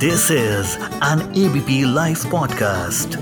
This is an ABP live podcast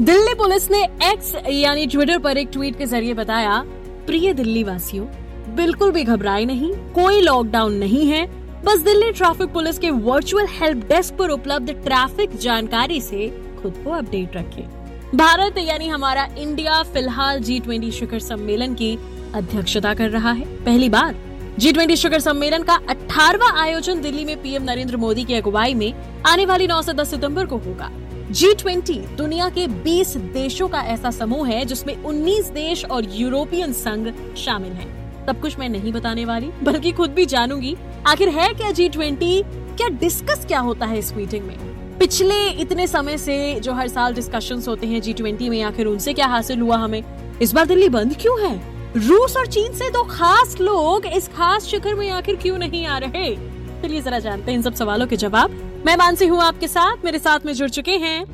Delhi police ने X यानी Twitter पर एक ट्वीट के ज़रिए बताया, प्रिय दिल्ली वासियों बिल्कुल भी घबराए नहीं, कोई लॉकडाउन नहीं है। बस दिल्ली ट्रैफ़िक पुलिस के वर्चुअल हेल्प डेस्क पर उपलब्ध ट्रैफ़िक जानकारी से खुद को अपडेट रखें। भारत, यानी हमारा इंडिया फ़िलहाल जी ट्वेंटी शिखर सम्मेलन की अध्यक्षता कर रहा है। पहली बार जी ट्वेंटी शिखर सम्मेलन का अठारवा आयोजन दिल्ली में पीएम नरेंद्र मोदी की अगुवाई में आने वाली 9 से 10 सितंबर को होगा। जी ट्वेंटी दुनिया के 20 देशों का ऐसा समूह है जिसमें 19 देश और यूरोपियन संघ शामिल हैं। सब कुछ मैं नहीं बताने वाली, बल्कि खुद भी जानूँगी। आखिर है क्या जी ट्वेंटी क्या डिस्कस क्या होता है इस मीटिंग में? पिछले इतने समय से जो हर साल डिस्कशंस होते हैं जी ट्वेंटी में, आखिर उनसे क्या हासिल हुआ हमें? इस बार दिल्ली बंद क्यों है? रूस और चीन से दो खास लोग इस खास शिखर में आखिर क्यों नहीं आ रहे? चलिए जरा जानते हैं इन सब सवालों के जवाब। मैं मानसी हूँ आपके साथ मेरे साथ में जुड़ चुके हैं।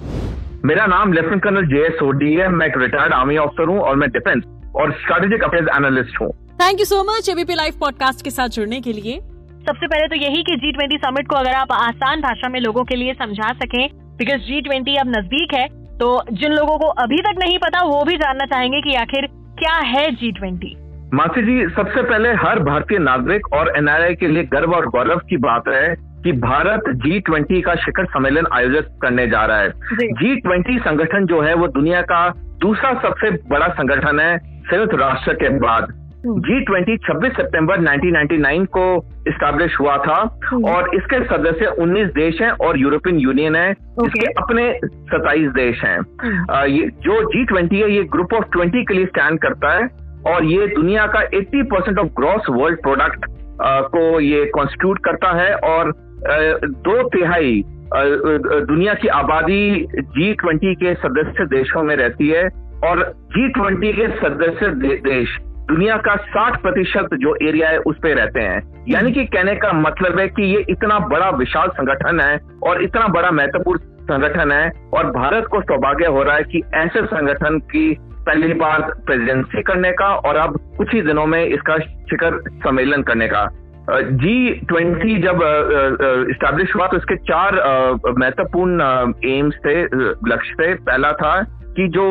मेरा नाम lieutenant colonel J S Sodhi है मैं एक रिटायर्ड आर्मी ऑफिसर हूँ और मैं डिफेंस और स्ट्रेटेजिक अफेयर्स एनालिस्ट हूँ। Thank you so much ABP live podcast के साथ जुड़ने के लिए। सबसे पहले तो यही कि जी ट्वेंटी समिट को अगर आप आसान भाषा में लोगों के लिए समझा सकें बिकॉज़ जी ट्वेंटी अब नज़दीक है तो जिन लोगों को अभी तक नहीं पता वो भी जानना चाहेंगे कि आखिर क्या है जी ट्वेंटी मासी जी सबसे पहले हर भारतीय नागरिक और एनआरआई के लिए गर्व और गौरव की बात है कि भारत जी ट्वेंटी का शिखर सम्मेलन आयोजित करने जा रहा है। जी। ट्वेंटी संगठन जो है वो दुनिया का दूसरा सबसे बड़ा संगठन है संयुक्त राष्ट्र के बाद। जी ट्वेंटी छब्बीस सितंबर 1999 को स्टैब्लिश हुआ था हम्म। और इसके सदस्य 19 देश हैं और यूरोपियन यूनियन है इसके अपने 27 देश हैं हम्म। ये जो जी ट्वेंटी है ये ग्रुप ऑफ़ ट्वेंटी के लिए स्टैंड करता है और ये दुनिया का 80 percent of gross world product को ये कॉन्स्टिट्यूट करता है और दो तिहाई दुनिया की आबादी जी ट्वेंटी के सदस्य देशों में रहती है और जी ट्वेंटी के सदस्य दे, देश दुनिया का 60 प्रतिशत जो एरिया है, उस पे रहते हैं। यानी कि कहने का मतलब है कि ये इतना बड़ा विशाल संगठन है और इतना बड़ा महत्वपूर्ण संगठन है और भारत को सौभाग्य हो रहा है कि ऐसे संगठन की पहली बार प्रेसिडेंसी करने का और अब कुछ ही दिनों में इसका शिखर सम्मेलन करने का। जी ट्वेंटी जब स्टैब्लिश हुआ तो इसके चार महत्वपूर्ण एम्स थे लक्ष्य थे। पहला था कि जो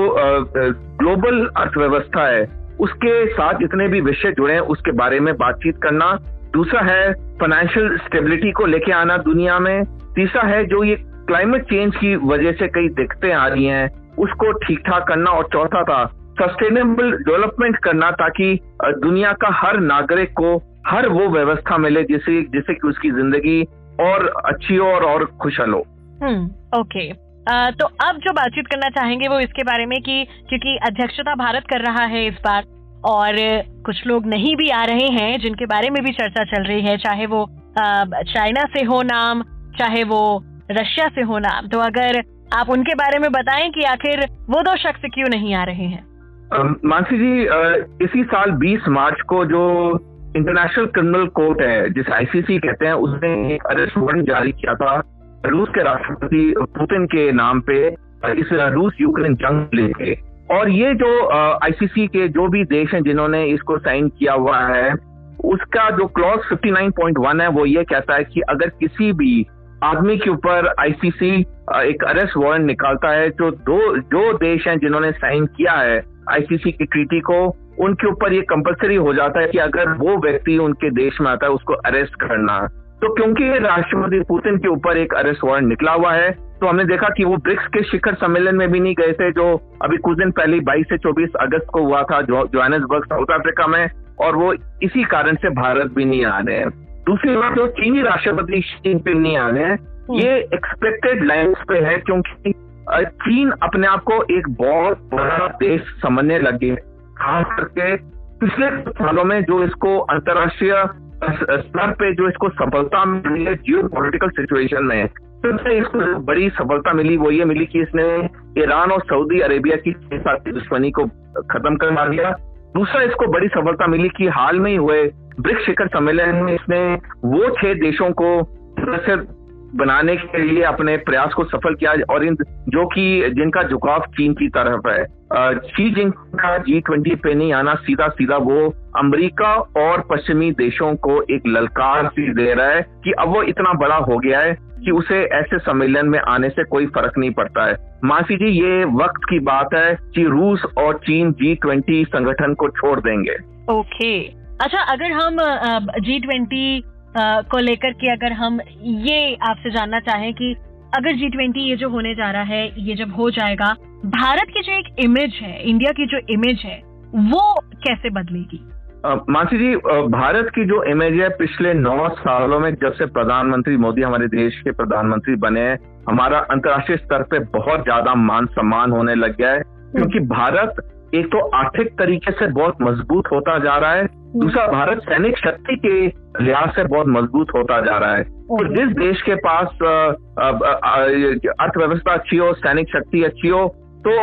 ग्लोबल अर्थव्यवस्था है उसके साथ जितने भी विषय जुड़े हैं उसके बारे में बातचीत करना। दूसरा है फाइनेंशियल स्टेबिलिटी को लेके आना दुनिया में। तीसरा है जो ये क्लाइमेट चेंज की वजह से कई दिक्कतें आ रही हैं उसको ठीक ठाक करना। और चौथा था सस्टेनेबल डेवलपमेंट करना ताकि दुनिया का हर नागरिक को हर वो व्यवस्था मिले जिससे जिससे कि उसकी ज़िंदगी और अच्छी हो और, और खुशहाल हो। हम्म ओके तो अब जो बातचीत करना चाहेंगे वो इसके बारे में कि क्योंकि अध्यक्षता भारत कर रहा है इस बार, और कुछ लोग नहीं भी आ रहे हैं जिनके बारे में भी चर्चा चल रही है, चाहे वो चाइना से हो नाम, चाहे वो रशिया से हो नाम। तो अगर आप उनके बारे में बताएँ कि आखिर वो दो शख्स क्यों नहीं आ रहे हैं? मानसी जी इसी साल 20 मार्च को जो इंटरनेशनल क्रिमिनल कोर्ट है, जिसे आईसीसी कहते हैं, उसने एक अरेस्ट वारंट जारी किया था। रूस के राष्ट्रपति पुतिन के नाम पे इस रूस यूक्रेन जंग लेके। और ये जो आईसीसी के जो भी देश हैं जिन्होंने इसको साइन किया हुआ है, उसका जो क्लॉज 59.1 है, वो ये कहता है कि अगर किसी भी आदमी के ऊपर आईसीसी एक अरेस्ट वारंट निकालता है तो दो, जो देश हैं जिन्होंने साइन किया है आईसीसी की ट्रीटी को, उनके ऊपर ये कंपलसरी हो जाता है कि अगर वो व्यक्ति उनके देश में आता है, उसको अरेस्ट करना। तो क्योंकि राष्ट्रपति पुतिन के ऊपर एक अरेस्ट वारंट निकला हुआ है तो हमने देखा कि वो ब्रिक्स के शिखर सम्मेलन में भी नहीं गए थे जो अभी कुछ दिन पहले 22 से 24 अगस्त को हुआ था जो जोहानिसबर्ग साउथ अफ्रीका में और वो इसी कारण से भारत भी नहीं आ रहे हैं। दूसरी बात जो चीनी राष्ट्रपति शी जिनपिंग नहीं आ रहे हैं ये एक्सपेक्टेड लाइन्स पे है क्योंकि चीन अपने आप को एक बहुत बड़ा देश समझने लगे खास करके पिछले सालों में जो इसको अंतर्राष्ट्रीय स्तर पे जो इसको सफलता मिली है जियो पोलिटिकल सिचुएशन में सबसे इसको बड़ी सफलता मिली, वो ये मिली कि इसने ईरान और सऊदी अरेबिया की छह साल की दुश्मनी को खत्म करवा दिया दूसरा, इसको बड़ी सफलता मिली कि हाल में ही हुए ब्रिक्स शिखर सम्मेलन में इसने वो छह देशों को बनाने के लिए अपने प्रयास को सफल किया और इन जो कि जिनका झुकाव चीन की तरफ़ है। शी जिन का जी ट्वेंटी पे नहीं आना सीधा सीधा वो अमेरिका और पश्चिमी देशों को एक ललकार सी दे रहा है कि अब वो इतना बड़ा हो गया है कि उसे ऐसे सम्मेलन में आने से कोई फ़र्क नहीं पड़ता है। मासी जी, ये वक्त की बात है कि रूस और चीन जी ट्वेंटी संगठन को छोड़ देंगे। ओके। okay. अच्छा अगर हम जी ट्वेंटी को लेकर के अगर हम ये आपसे जानना चाहें कि अगर जी ट्वेंटी ये जो होने जा रहा है, ये जब हो जाएगा, भारत की जो एक इमेज है इंडिया की जो इमेज है, वो कैसे बदलेगी? मानसी जी भारत की जो इमेज है, पिछले नौ सालों में जब से प्रधानमंत्री मोदी हमारे देश के प्रधानमंत्री बने हैं, हमारा अंतर्राष्ट्रीय स्तर पे बहुत ज़्यादा मान सम्मान होने लग गया है। क्योंकि भारत एक तो आर्थिक तरीके से बहुत मज़बूत होता जा रहा है दूसरा भारत सैनिक शक्ति के लिहाज से बहुत मज़बूत होता जा रहा है। और जिस देश के पास अर्थव्यवस्था अच्छी हो सैनिक शक्ति अच्छी हो तो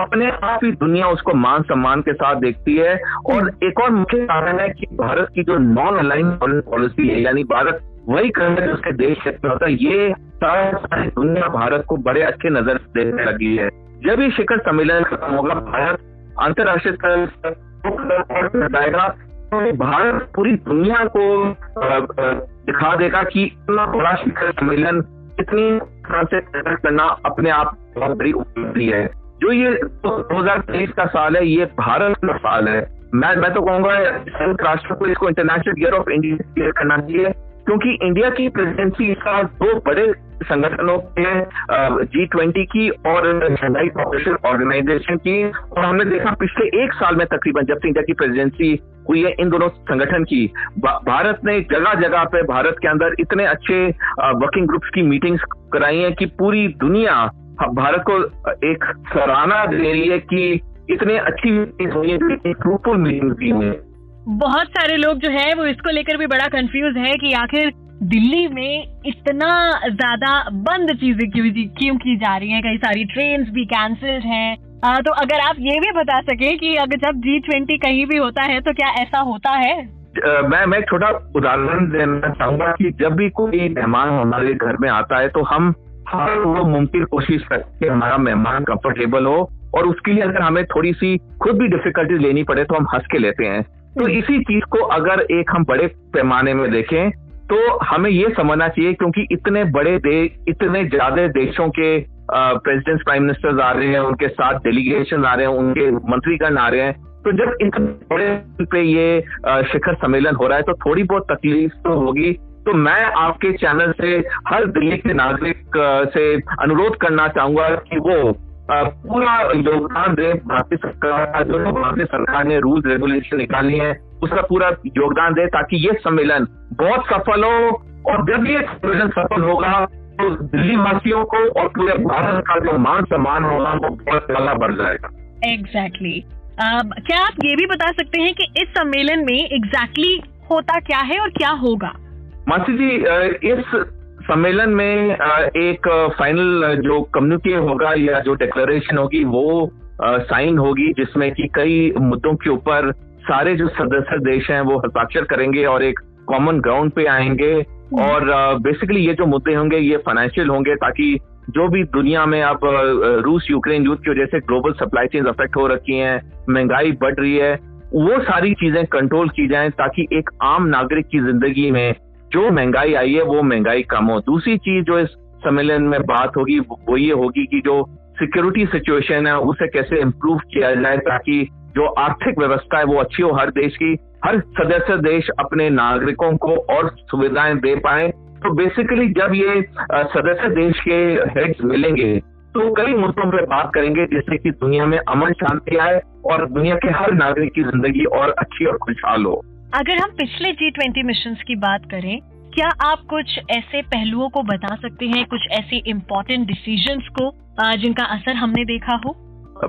अपने आप ही दुनिया उसको मान सम्मान के साथ देखती है। और एक और मुख्य कारण है कि भारत की जो नॉन अलाइन फॉरेन पॉलिसी है यानी भारत वही करने उसके देश क्षेत्र में होता है ये सारी दुनिया भारत को बड़े अच्छे नज़र देखने लगी है। जब ये शिखर सम्मेलन खत्म होगा भारत अंतर्राष्ट्रीय स्तर पर जाएगा भारत पूरी दुनिया को दिखा देगा कि इतना बड़ा शिखर सम्मेलन कितनी तरह से करना अपने आप बहुत बड़ी उपलब्धि है। जो ये दो हज़ार तेईस का साल है, ये भारत का साल है। मैं मैं तो कहूँगा, संयुक्त राष्ट्र को इसको इंटरनेशनल ईयर ऑफ़ इंडिया करना चाहिए। क्योंकि इंडिया की प्रेसिडेंसी का दो बड़े संगठनों के जी ट्वेंटी की और शंघाई कॉपरेशन ऑर्गेनाइजेशन की, और हमने देखा पिछले एक साल में तकरीबन जब से इंडिया की प्रेसिडेंसी हुई है, इन दोनों संगठन की भारत ने जगह जगह पे भारत के अंदर इतने अच्छे वर्किंग ग्रुप्स की मीटिंग्स कराई है कि पूरी दुनिया भारत को एक सराहना दे रही है कि इतने अच्छी मीटिंग हुई है फ्रूटफुल मीटिंग हुई है। बहुत सारे लोग जो है, वो इसको लेकर भी बड़ा कंफ्यूज है कि आखिर दिल्ली में इतना ज़्यादा बंद चीज़ें क्यों क्यों की जा रही हैं? कई सारी ट्रेन भी कैंसिल्ड हैं। तो अगर आप ये भी बता सके कि अगर जब जी ट्वेंटी कहीं भी होता है तो क्या ऐसा होता है? मैं मैं छोटा उदाहरण देना चाहूँगा कि जब भी कोई मेहमान हमारे घर में आता है तो हम हर वो मुमकिन कोशिश करते हमारा मेहमान कंफर्टेबल हो, और उसके लिए अगर हमें थोड़ी सी खुद भी डिफिकल्टी लेनी पड़े तो हम हंस के लेते हैं। तो हम्म। इसी चीज़ को अगर एक हम बड़े पैमाने में देखें तो हमें ये समझना चाहिए क्योंकि इतने बड़े देश इतने ज़्यादा देशों के प्रेसिडेंट प्राइम मिनिस्टर आ रहे हैं उनके साथ डेलीगेशन आ रहे हैं उनके मंत्रीगण आ रहे हैं तो जब इतने बड़े पे ये शिखर सम्मेलन हो रहा है तो थोड़ी बहुत तकलीफ़ तो होगी तो मैं आपके चैनल से हर दिल्ली के नागरिक से अनुरोध करना चाहूँगा कि वो पूरा योगदान दे भारतीय सरकार का जो भारतीय सरकार ने रूल रेगुलेशन निकाली है उसका पूरा योगदान दे ताकि ये सम्मेलन बहुत सफल हो और जब ये सम्मेलन सफल होगा तो दिल्ली वासियों को और पूरे भारत का जो मान सम्मान होगा वो बहुत ज़्यादा बढ़ जाएगा एग्जैक्टली exactly. uh, क्या आप ये भी बता सकते हैं कि इस सम्मेलन में एग्जैक्टली exactly होता क्या है और क्या होगा मासी जी इस सम्मेलन में एक फाइनल जो कम्युनिके होगा या जो डिक्लेरेशन होगी वो साइन होगी जिसमें कि कई मुद्दों के ऊपर सारे जो सदस्य देश हैं वो हस्ताक्षर करेंगे और एक कॉमन ग्राउंड पे आएँगे। और बेसिकली ये जो मुद्दे होंगे ये फाइनेंशियल होंगे ताकि जो भी दुनिया में अब रूस यूक्रेन युद्ध की वजह से ग्लोबल सप्लाई चेन अफेक्ट हो रखी हैं महँगाई बढ़ रही है वो सारी चीज़ें कंट्रोल की जाएँ ताकि एक आम नागरिक की ज़िंदगी में जो महँगाई आई है, वो महँगाई कम हो। दूसरी चीज़ जो इस सम्मेलन में बात होगी, वो ये होगी कि जो सिक्योरिटी सिचुएशन है, उसे कैसे इम्प्रूव किया जाए ताकि जो आर्थिक व्यवस्था है, वो अच्छी हो हर देश की। हर सदस्य देश अपने नागरिकों को और सुविधाएँ दे पाए। तो बेसिकली जब ये सदस्य देश के हेड्स मिलेंगे तो कई मुद्दों पर बात करेंगे, जिससे कि दुनिया में अमन शांति आए और दुनिया के हर नागरिक की ज़िंदगी और अच्छी और खुशहाल हो। अगर हम पिछले जी ट्वेंटी मिशन की बात करें, क्या आप कुछ ऐसे पहलुओं को बता सकते हैं, कुछ ऐसे इम्पोर्टेंट डिसीज़न को जिनका असर हमने देखा हो?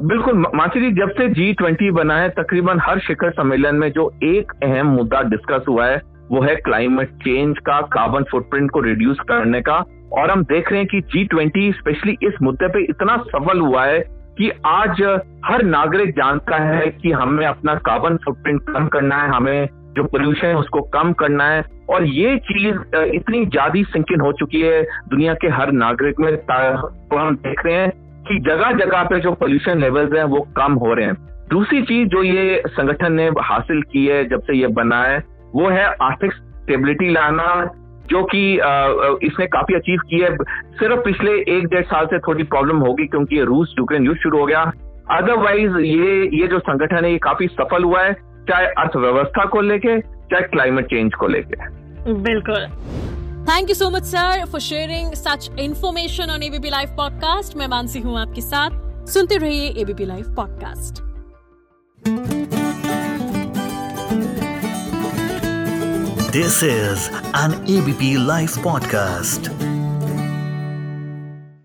बिल्कुल मासी जी, जब से जी ट्वेंटी बना है, तकरीबन हर शिखर सम्मेलन में जो एक अहम मुद्दा डिस्कस हुआ है, वो है क्लाइमेट चेंज का कार्बन फुटप्रिंट को रिड्यूस करने का। और हम देख रहे हैं कि जी ट्वेंटी स्पेशली इस मुद्दे पे इतना सफल हुआ है कि आज हर नागरिक जानता है कि हमें अपना कार्बन फुटप्रिंट कम करना है, हमें जो पोल्यूशन है, उसको कम करना है। और ये चीज़ इतनी ज़्यादा सिंकिन हो चुकी है दुनिया के हर नागरिक में तो हम देख रहे हैं कि जगह जगह पे जो पोल्यूशन लेवल्स हैं, वो कम हो रहे हैं। दूसरी चीज़ जो ये संगठन ने हासिल की है, जब से ये बना है, वो है आर्थिक स्टेबिलिटी लाना, जो कि इसने काफ़ी अचीव की है। सिर्फ़ पिछले एक डेढ़ साल से थोड़ी प्रॉब्लम होगी, क्योंकि रूस यूक्रेन युद्ध शुरू हो गया। अदरवाइज़ ये ये जो संगठन है, ये काफ़ी सफल हुआ है। चाहे अर्थव्यवस्था को लेके चाहे क्लाइमेट चेंज को लेके। बिल्कुल। Thank you so much sir for sharing such information on ABP live podcast मैं मानसी हूँ आपके साथ। सुनते रहिए ABP live podcast this is an ABP live podcast